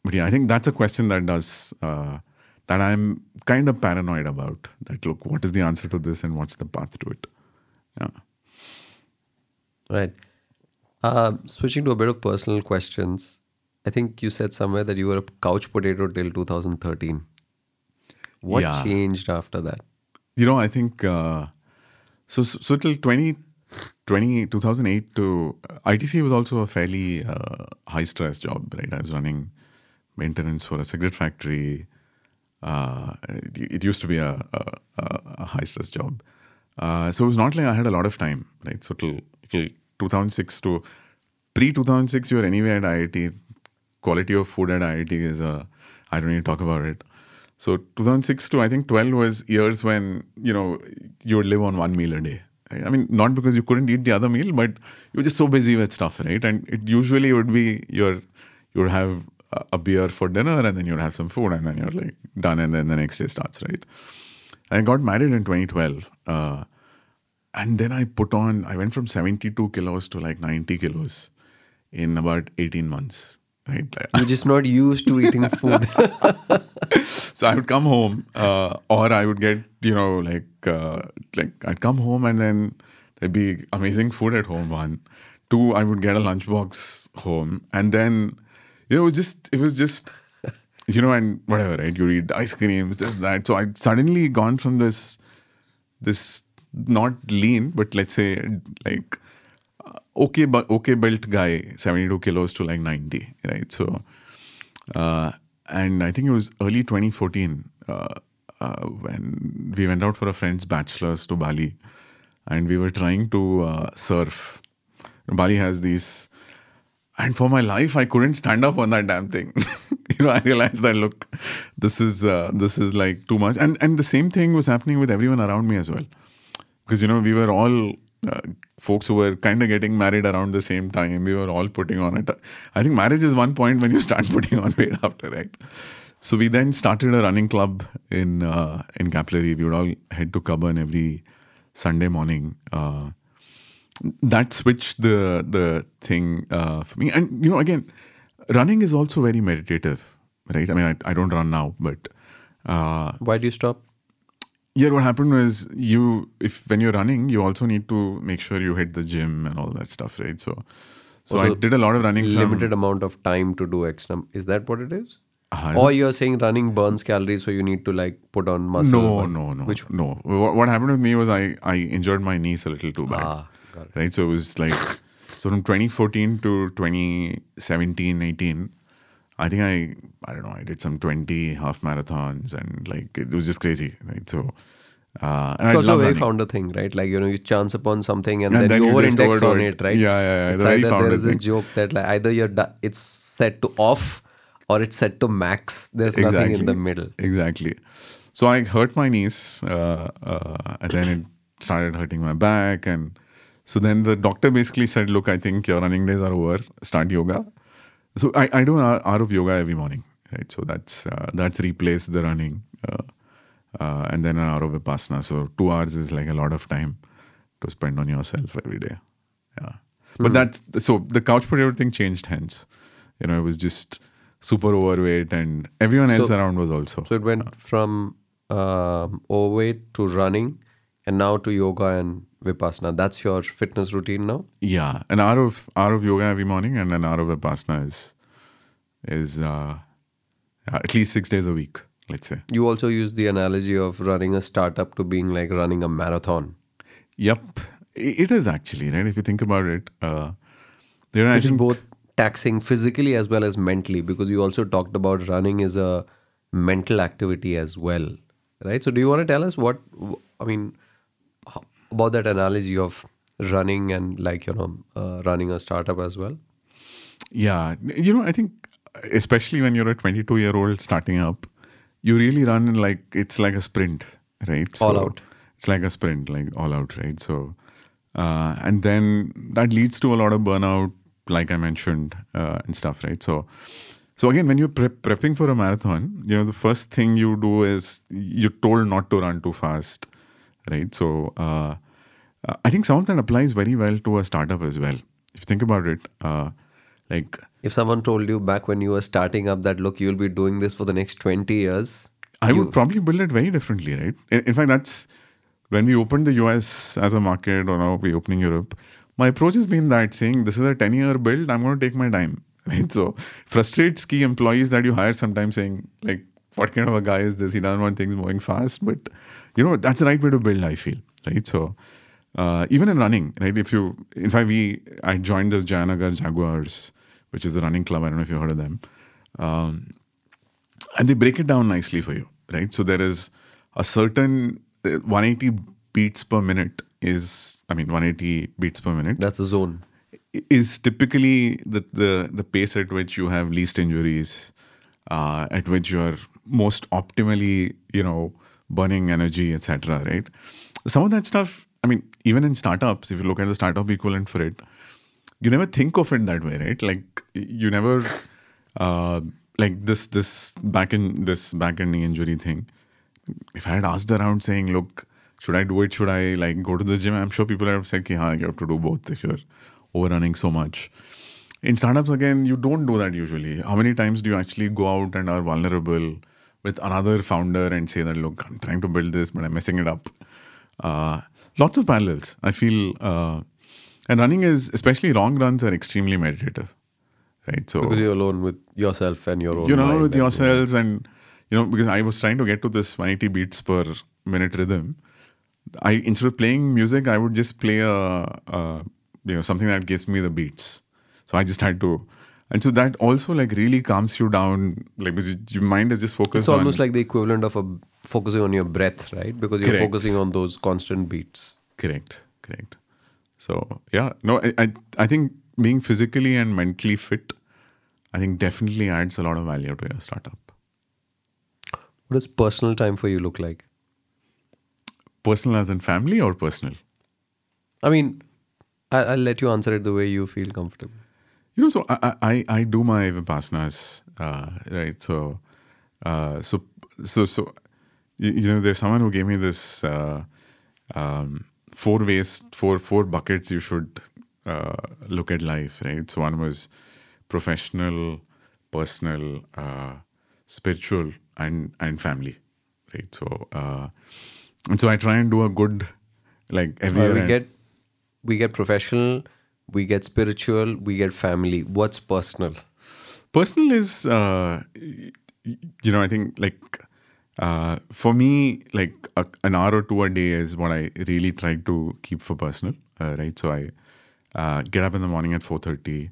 but yeah, I think that's a question that does uh, that I'm kind of paranoid about. That look, what is the answer to this, and what's the path to it? Yeah. Right. Um, switching to a bit of personal questions, I think you said somewhere that you were a couch potato till 2013. What Yeah. changed after that? You know, I think uh, so. So till 20, 20 2008 to ITC was also a fairly uh, high stress job, right? I was running maintenance for a cigarette factory. Uh, it, it used to be a, a, a- high stress job. Uh, so it was not like I had a lot of time, right? So till, till 2006 to pre 2006, you were anyway at IIT. Quality of food at IIT is a, I don't need to talk about it. So 2006 to I think 12 was years when you know you would live on one meal a day. I mean, not because you couldn't eat the other meal, but you were just so busy with stuff, right? And it usually would be your you would have a- a beer for dinner, and then you'd have some food, and then you're like done, and then the next day starts, right? I got married in 2012. Uh, and then I put on, I went from 72 kilos to like 90 kilos in about 18 months. Right? You're just not used to eating [LAUGHS] food. so I would come home, uh, or I would get, you know, like, uh, like I'd come home and then there'd be amazing food at home. One, two, I would get a lunchbox home, and then, you know, it was just, it was just, you know, and whatever, right? You eat ice creams, this, that. So I'd suddenly gone from this, this not lean, but let's say like okay, but okay built guy, 72 kilos to like 90, right? So, uh, and I think it was early 2014 uh, uh, when we went out for a friend's bachelor's to Bali and we were trying to uh, surf. Bali has these, and for my life, I couldn't stand up on that damn thing. [LAUGHS] you know, I realized that look, this is uh, this is like too much, and and the same thing was happening with everyone around me as well, because you know we were all uh, folks who were kind of getting married around the same time. We were all putting on it. I think marriage is one point when you start [LAUGHS] putting on weight after, right? So we then started a running club in uh, in Capillary. We would all head to Cubbon every Sunday morning. Uh, that switched the the thing uh, for me. And you know, again, running is also very meditative, right? I mean, I, I don't run now, but uh, Why do you stop? Yeah, what happened was you if when you're running, you also need to make sure you hit the gym and all that stuff, right? So, so I did a lot of running. from- Limited amount of time to do X num. Is that what it is? Uh, Or you're saying running burns calories, so you need to like put on muscle. no, but- no, no, Which no. What, what happened with me was I I injured my knees a little too bad. Ah, got it. right? So it was like, so from 2014 to 2017, 18, I think I, I don't know, I did some 20 half marathons and like it was just crazy, right? So, uh, and I It's also a love very running. founder thing, right? Like you know, you chance upon something and, And then, then you you over-index overdo on it. it, right? Yeah, yeah, yeah. It's either there founder this joke that like either you're du- it's set to off or it's set to max. There's nothing in the middle. Exactly. So I hurt my knees, uh, uh, and then it started hurting my back, and so then the doctor basically said, "Look, I think your running days are over. Start yoga." So I, I do an hour of yoga every morning, right? So that's uh, that's replaced the running, uh, uh, and then an hour of vipassana. So two hours is like a lot of time to spend on yourself every day. Yeah, but that's so the couch potato thing changed. Hence, you know, it was just super overweight, and everyone else So- around was also. So it went from um, overweight to running, and now to yoga and vipassana. That's your fitness routine now. Yeah, an hour of hour of yoga every morning and an hour of vipassana is is uh, at least six days a week. Let's say. You also use the analogy of running a startup to being like running a marathon, Yep, it is actually right. If you think about it, uh, there are which is think both taxing physically as well as mentally, because you also talked about running is a mental activity as well, right? So do you want to tell us what I mean about that analogy of running and like you know uh, running a startup as well? yeah, you know I think especially when you're a 22 year old starting up, you really run like it's like a sprint, right? All out. It's like a sprint, like all out, right? So, uh, and then that leads to a lot of burnout, like I mentioned, uh, and stuff, right? So, so again, when you're prep, prepping for a marathon, you know the first thing you do is you're told not to run too fast, right? So, uh, I think some of that applies very well to a startup as well. If you think about it, uh, like If someone told you back when you were starting up that look, you'll be doing this for the next 20 years, I would probably build it very differently, right? In, in fact, that's when we opened the US as a market, or now we're opening Europe. My approach has been that saying this is a 10 year build, I'm going to take my time, [LAUGHS] right? So, frustrates key employees that you hire sometimes saying, like, what kind of a guy is this? He doesn't want things moving fast. But, you know, that's the right way to build, I feel, right? So, uh, even in running, right? If you, in fact, we, I joined the Jayanagar Jaguars, which is a running club. I don't know if you heard of them. Um, and they break it down nicely for you, right? So there is a certain uh, 180 beats per minute is, I mean, 180 beats per minute that's the zone. is typically the, the, the pace at which you have least injuries, uh, at which you're most optimally, you know, burning energy, etc. Right? Some of that stuff, I mean, even in startups, if you look at the startup equivalent for it, you never think of it that way, right? Like you never, uh, like this this back in this back end knee injury thing. If I had asked around saying, look, should I do it? Should I like go to the gym? I'm sure people have said, Ki, you have to do both if you're overrunning so much. In startups, again, you don't do that usually. How many times do you actually go out and are vulnerable with another founder and say that, look, I'm trying to build this, but I'm messing it up? Uh, lots of parallels. I feel, uh, and running is, especially long runs, are extremely meditative, right? So Because you're alone with yourself and your own you know mind with yourselves and you know because i was trying to get to this 180 beats per minute rhythm i instead of playing music i would just play a, a you know something that gives me the beats so i just had to and so that also like really calms you down like because your mind is just focused It's almost on like the equivalent of a focusing on your breath, right? Because you're Correct. focusing on those constant beats. correct correct so yeah no I, I i think being physically and mentally fit i think definitely adds a lot of value to your startup What does personal time for you look like? personal as in family or personal I mean, I, I'll let you answer it the way you feel comfortable. You know, so I I, I- do my vipassanas, uh, right? So, uh, so so so, you, you know, there's someone who gave me this uh, um, four ways, four four buckets you should uh, look at life, right? So one was professional, personal, uh, spiritual, and and family, right? So, uh, and so I try and do a good, like every Uh, we get we get professional, we get spiritual, we get family. What's personal? personal is uh, you know i think like uh, for me like a, an hour or two a day is what i really try to keep for personal uh, right so i uh, get up in the morning at 4.30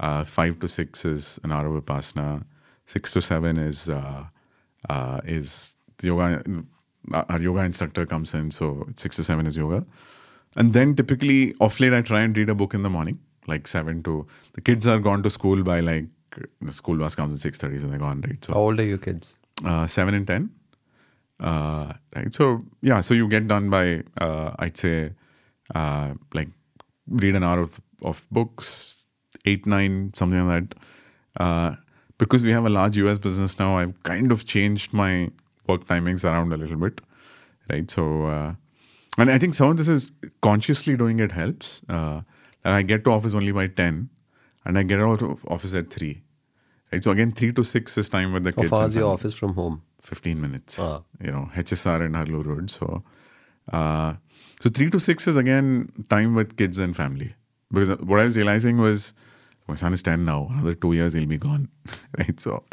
uh, 5 to 6 is an hour of vipassana 6 to 7 is uh, uh, is yoga our yoga instructor comes in so 6 to 7 is yoga and then typically off late I try and read a book in the morning, like seven to the kids are gone to school by like the school bus comes at six thirty, so they're gone, right? So How old are your kids? uh, seven and ten. Uh, right. So yeah, so you get done by uh, I'd say uh, like read an hour of, of books, eight, nine, something like that. Uh, because we have a large US business now, I've kind of changed my work timings around a little bit. Right. So uh, and I think some of this is consciously doing it helps. Uh, I get to office only by 10 and I get out of office at 3. Right? So again, 3 to 6 is time with the How kids. far and is your office from home? 15 minutes. Ah. You know, HSR and Haralur Road. So, uh, so 3 to 6 is again time with kids and family. Because what I was realizing was my son is 10 now. Another two years, he'll be gone. [LAUGHS] right? So,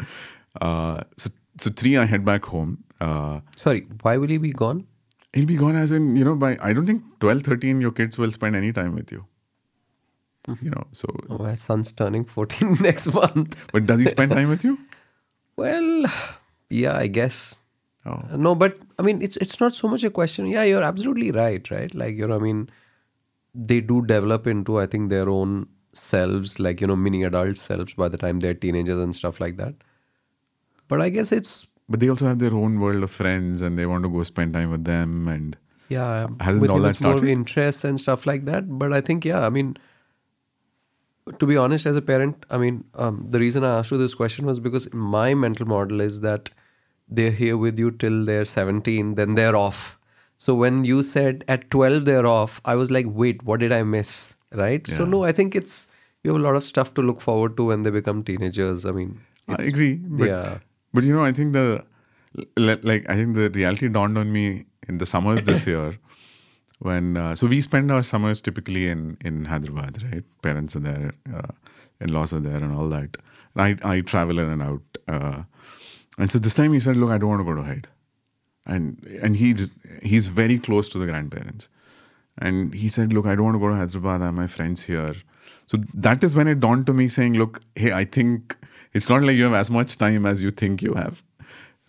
uh, so, so 3, I head back home. Uh, Sorry, why will he be gone? He'll be gone as in, you know, by I don't think 12, 13, your kids will spend any time with you. Hmm. You know, so, Oh, my son's turning 14 [LAUGHS] next month. but does he spend time with you? [LAUGHS] Well, yeah, I guess. Oh. No, but I mean, it's it's not so much a question. Yeah, you're absolutely right, right? Like you know, I mean, they do develop into I think their own selves, like you know, mini adult selves by the time they're teenagers and stuff like that. But I guess it's But they also have their own world of friends and they want to go spend time with them. And yeah, Hasn't with all that it's more started? interests and stuff like that. But I think yeah, I mean, to be honest, as a parent, I mean, um, the reason I asked you this question was because my mental model is that they're here with you till they're 17, then they're off. So when you said at 12 they're off, I was like, wait, what did I miss? Right? So no, I think it's you have a lot of stuff to look forward to when they become teenagers. I mean, I agree. But, yeah. But you know, I think the like I think the reality dawned on me in the summers this [COUGHS] year when uh, so we spend our summers typically in in Hyderabad, right? Parents are there, uh, in-laws are there, and all that. And I I travel in and out, uh, and so this time he said, "Look, I don't want to go to Hyd," and and he he's very close to the grandparents, and he said, "Look, I don't want to go to Hyderabad. I have my friends here." So that is when it dawned to me, saying, "Look, hey, I think it's not like you have as much time as you think you have."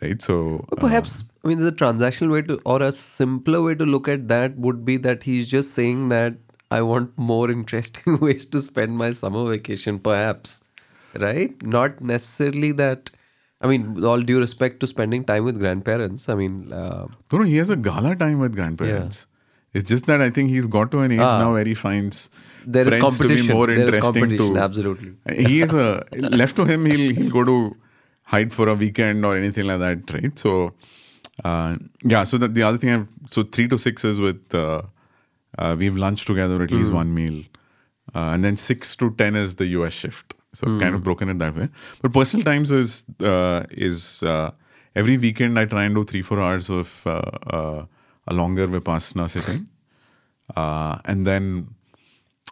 Right, so Or uh, perhaps, I mean, the transactional way to, or a simpler way to look at that would be that he's just saying that I want more [LAUGHS] interesting [LAUGHS] ways to spend my summer vacation, perhaps, right? Not necessarily that. I mean, with all due respect to spending time with grandparents, I mean, uh, No, no, he has a gala time with grandparents. yeah. It's just that I think he's got to an age Ah. now where he finds there is friends to competition. be more there is interesting competition, to. absolutely. He is a left to him. He'll he'll go to hide for a weekend or anything like that, right? So, uh, yeah. So that the other thing, I've, so three to six is with uh, uh, we have lunch together at Hmm. least one meal, uh, and then six to ten is the US shift. So Hmm. kind of broken it that way. But personal times is uh, is uh, every weekend I try and do three four hours of a longer vipassana sitting, uh, and then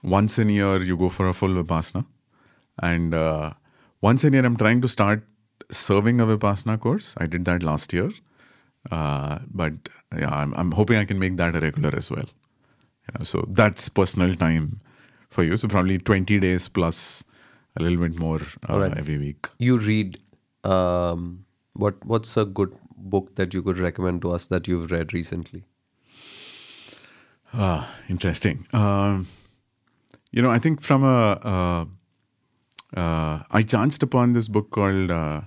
once in a year you go for a full vipassana, and uh, once in a year I'm trying to start serving a vipassana course. I did that last year, uh, but yeah, I'm, I'm hoping I can make that a regular as well. Yeah, so that's personal time for you. So probably 20 days plus a little bit more uh, Alright. every week. You read. Um, what What's a good book that you could recommend to us that you've read recently? Ah, interesting. Um, you know, I think from a, uh, uh, I chanced upon this book called, uh,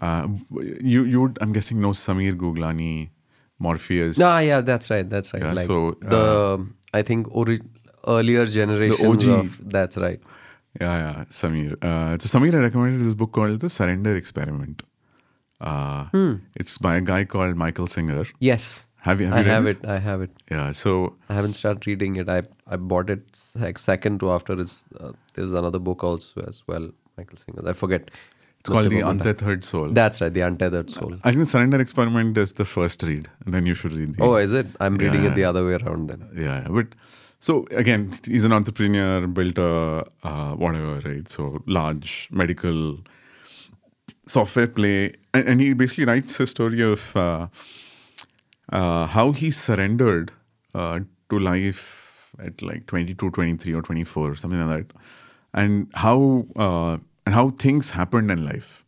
uh, you, you would, I'm guessing, know Sameer Guglani, Morpheus. Ah, yeah, that's right. That's right. Yeah, like so, the I think ori- earlier generations OG. of that's right. Yeah, yeah, Sameer. Uh, so Sameer I recommended this book called The Surrender Experiment. Uh, Hmm. It's by a guy called Michael Singer. Yes, Have you? Have I you have it? I have it. Yeah. So I haven't started reading it. I I bought it like second to after. this. uh, there's another book also as well. Michael Singer's. I forget. it's called The Untethered Soul. That's right. The Untethered Soul. I think The Surrender Experiment is the first read, and then you should read the. Oh, is it? I'm reading Yeah. it the other way around then. yeah, yeah. But so again, he's an entrepreneur, built a uh, whatever, right? So large medical software play, and, and he basically writes a story of uh, uh, how he surrendered uh, to life at like 22, 23, or 24, something like that, and how uh, and how things happened in life,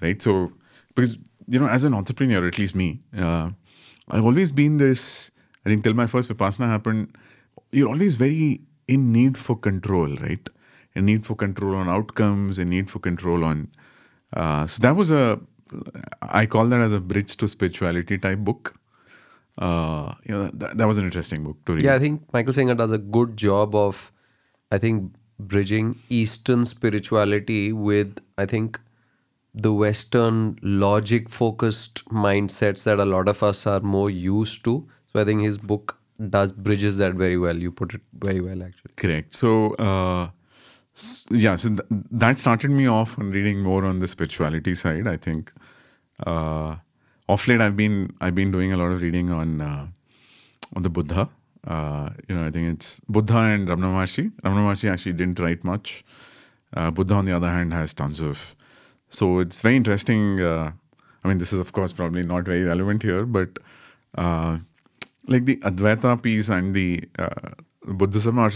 right? So because you know, as an entrepreneur, at least me, uh, I've always been this. I think till my first vipassana happened, you're always very in need for control, right? A need for control on outcomes, a need for control on. Uh, so that was a, I call that as a bridge to spirituality type book. Uh, you know, that, that was an interesting book to read. Yeah, I think Michael Singer does a good job of, I think, bridging Eastern spirituality with, I think, the Western logic focused mindsets that a lot of us are more used to. So I think his book does bridges that very well. You put it very well, actually. Correct. So, uh, yeah, so th- that started me off on reading more on the spirituality side. I think uh, off late I've been I've been doing a lot of reading on uh, on the Buddha. Uh, you know, I think it's Buddha and Ramana Maharshi. Ramana Maharshi actually didn't write much. Uh, Buddha, on the other hand, has tons of. So it's very interesting. Uh, I mean, this is of course probably not very relevant here, but uh, like the Advaita piece and the uh, Buddhism are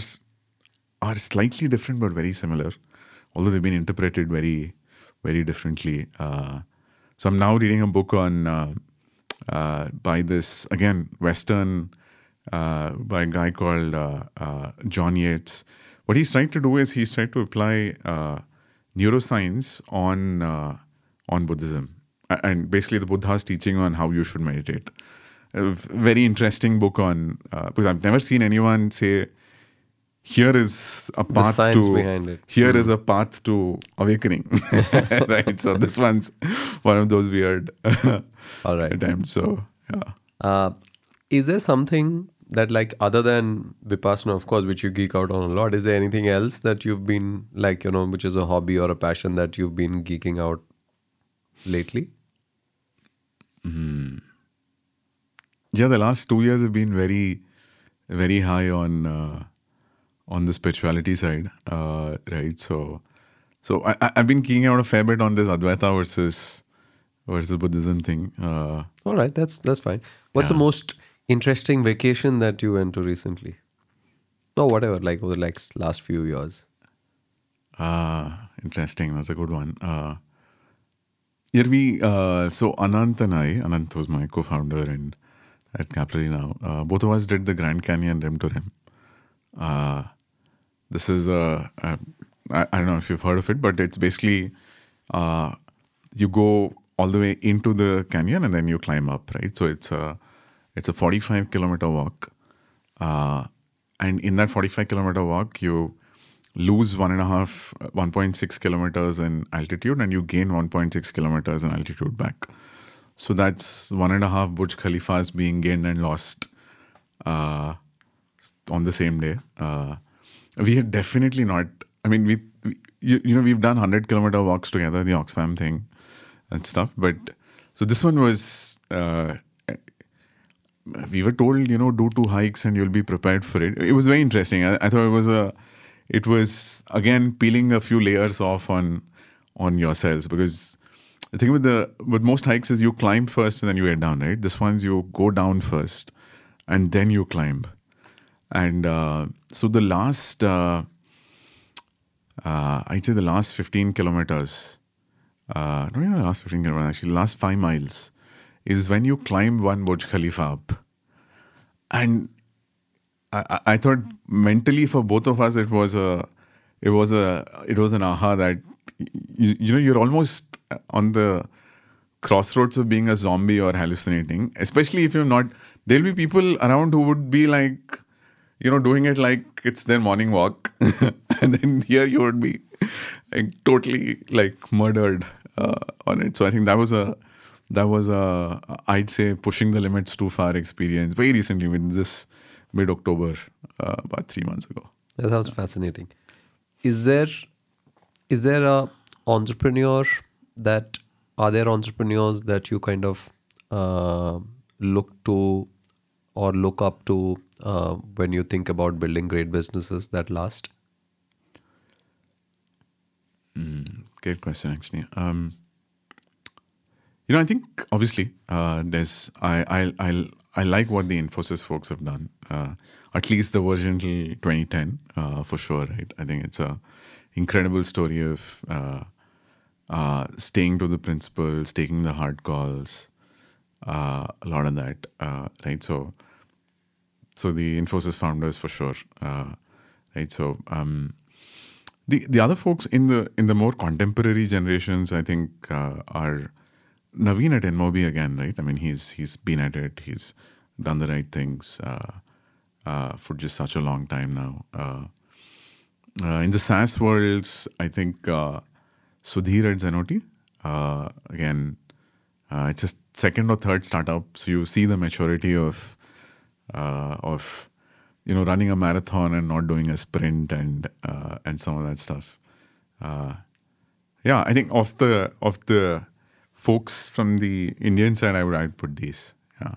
are slightly different but very similar, although they've been interpreted very, very differently. So I'm now reading a book on uh, uh, by this again Western uh, by a guy called uh, uh, John Yates. What he's trying to do is he's trying to apply uh, neuroscience on on Buddhism, and basically the Buddha's teaching on how you should meditate. A very interesting book on because I've never seen anyone say here is a path to behind it. here is a path to awakening [LAUGHS] right so this one's one of those weird [LAUGHS] All right. attempts so yeah Uh, is there something that, like, other than Vipassana, of course, which you geek out on a lot, is there anything else that you've been, like, you know, which is a hobby or a passion that you've been geeking out lately? yeah the last two years have been very very high on uh, on the spirituality side uh, right so so I, I've been keying out a fair bit on this Advaita versus versus Buddhism thing uh, All right, that's that's fine. What's the most interesting vacation that you went to recently? Or whatever, like over the like last few years. Ah, interesting. That's a good one. Uh, here we, uh, so Anant and I, Anant was my co-founder and at Capillary now. Uh, both of us did the Grand Canyon Rim to Rim. Uh, this is a, a I, I don't know if you've heard of it, but it's basically uh, you go all the way into the canyon and then you climb up, right? So it's a it's a 45 kilometer walk. Uh, and in that 45 kilometer walk, you lose one and a half, uh, 1.6 kilometers in altitude, and you gain 1.6 kilometers in altitude back. So that's one and a half Burj Khalifas being gained and lost uh, on the same day. Uh, we had definitely not. I mean, we, we you, you know we've done 100 kilometer walks together, the Oxfam thing and stuff. But so this one was. Uh, we were told, you know, do two hikes and you'll be prepared for it. It was very interesting. I, I thought it was a, it was again peeling a few layers off on, on yourselves because the thing with the with most hikes is you climb first and then you get down, right? This one's you go down first and then you climb, and uh, so the last, uh, uh, I'd say the last fifteen kilometers, uh, not even the last fifteen kilometers, actually, last five miles is when you climb one Burj Khalifa up. And I, I- I thought mentally for both of us it was a it was a it was an aha that you, you know you're almost on the crossroads of being a zombie or hallucinating especially if you're not there'll be people around who would be like you know, doing it like it's their morning walk, [LAUGHS] and then here you would be like totally like murdered uh, on it. So I think that was a that was a I'd say pushing the limits too far experience. Very recently, with this mid October, uh, about three months ago. That sounds fascinating. Is there is there a entrepreneur that are there entrepreneurs that you kind of uh, look to or look up to uh, when you think about building great businesses that last? Great question, actually. Um, you know, I think obviously uh, there's I I I I like what the Infosys folks have done. Uh, at least the version till 2010, uh, for sure. Right? I think it's a incredible story of uh, uh, staying to the principles, taking the hard calls, a lot of that. Uh, right? So, so the Infosys founders for sure. Uh, right? So. Um, the the other folks in the in the more contemporary generations, I think, uh, are Naveen at InMobi again, right? I mean, he's he's been at it. He's done the right things uh, uh, for just such a long time now. Uh, uh, in the SaaS worlds, I think uh, Sudheer at Zenoti, uh, again, uh, it's a second or third startup, so you see the maturity of uh, of you know running a marathon and not doing a sprint and uh, and some of that stuff. Uh, yeah, I think of the of the folks from the Indian side, I would I'd put these. Yeah.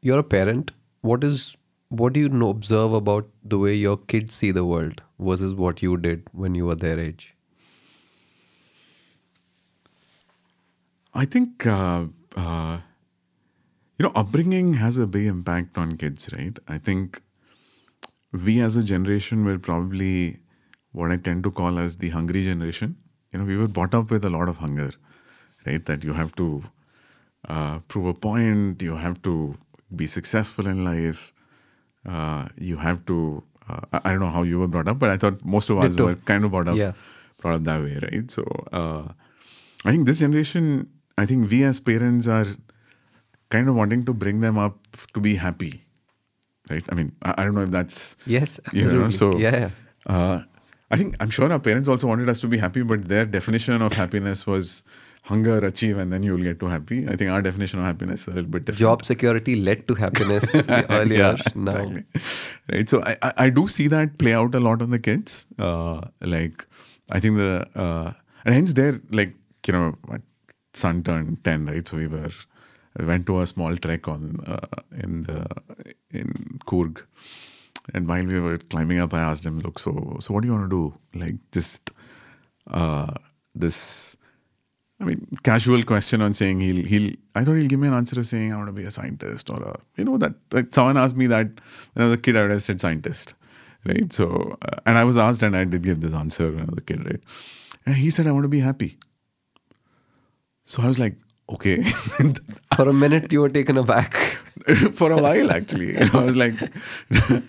You're a parent. What is what do you know, observe about the way your kids see the world versus what you did when you were their age? I think uh, uh, you know upbringing has a big impact on kids, right? I think we as a generation were probably what I tend to call as the hungry generation. You know, we were brought up with a lot of hunger, right? That you have to uh, prove a point, you have to be successful in life, uh, you have to. Uh, I don't know how you were brought up, but I thought most of us Ditto. were kind of brought up Yeah. brought up that way, right? So uh, I think this generation, I think we as parents are kind of wanting to bring them up to be happy, right? I mean, I, I don't know if that's Yes, [LAUGHS] you know. So yeah. Uh, I think I'm sure our parents also wanted us to be happy, but their definition of happiness was hunger, achieve, and then you'll get to happy. I think our definition of happiness is a little bit different. Job security led to happiness [LAUGHS] earlier. Yeah, now, exactly. Right. So I, I, I do see that play out a lot on the kids. Uh, like I think the uh, and hence they're like you know son turned ten, right? So we were went to a small trek on uh, in the in Coorg And while we were climbing up, I asked him, "Look, so so what do you want to do? Like just uh, this I mean, casual question on saying he'll he'll. I thought he'll give me an answer of saying I want to be a scientist or a you know that like someone asked me that when I was a kid I would have said scientist, right? So uh, and I was asked and I did give this answer when I was a kid, right? And he said I want to be happy. So I was like, okay. [LAUGHS] For a minute, you were taken aback. [LAUGHS] for a while actually you know, i was like [LAUGHS] you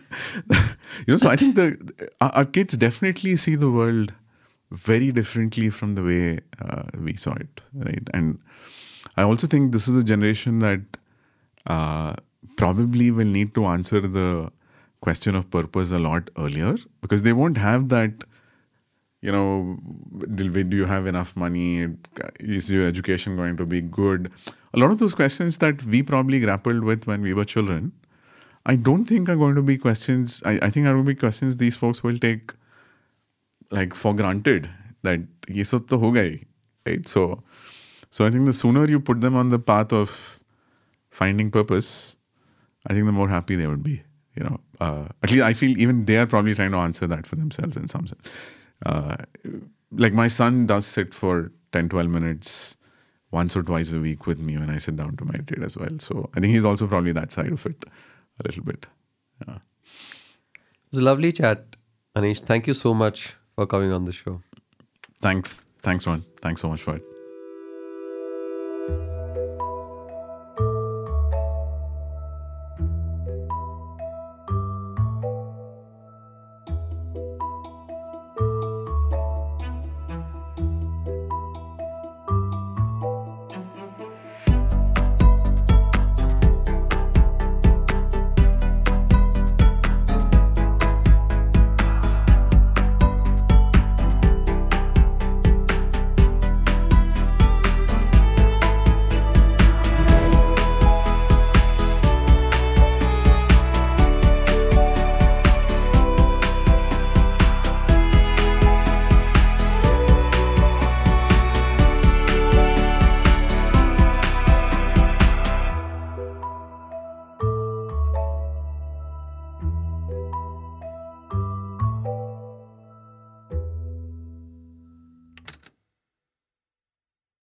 know so i think the our, kids definitely see the world very differently from the way uh, we saw it right and i also think this is a generation that uh, probably will need to answer the question of purpose a lot earlier because they won't have that you know, do you have enough money? Is your education going to be good? A lot of those questions that we probably grappled with when we were children, I don't think are going to be questions. I, I think are going to be questions these folks will take like for granted that ye sab right? So, so I think the sooner you put them on the path of finding purpose, I think the more happy they would be. You know, uh, at least I feel even they are probably trying to answer that for themselves in some sense. Uh, like my son does sit for 10, 12 minutes once or twice a week with me when I sit down to meditate as well. So I think he's also probably that side of it a little bit. Yeah. It was a lovely chat, Aneesh. Thank you so much for coming on the show. Thanks. Thanks, Ron. Thanks so much for it.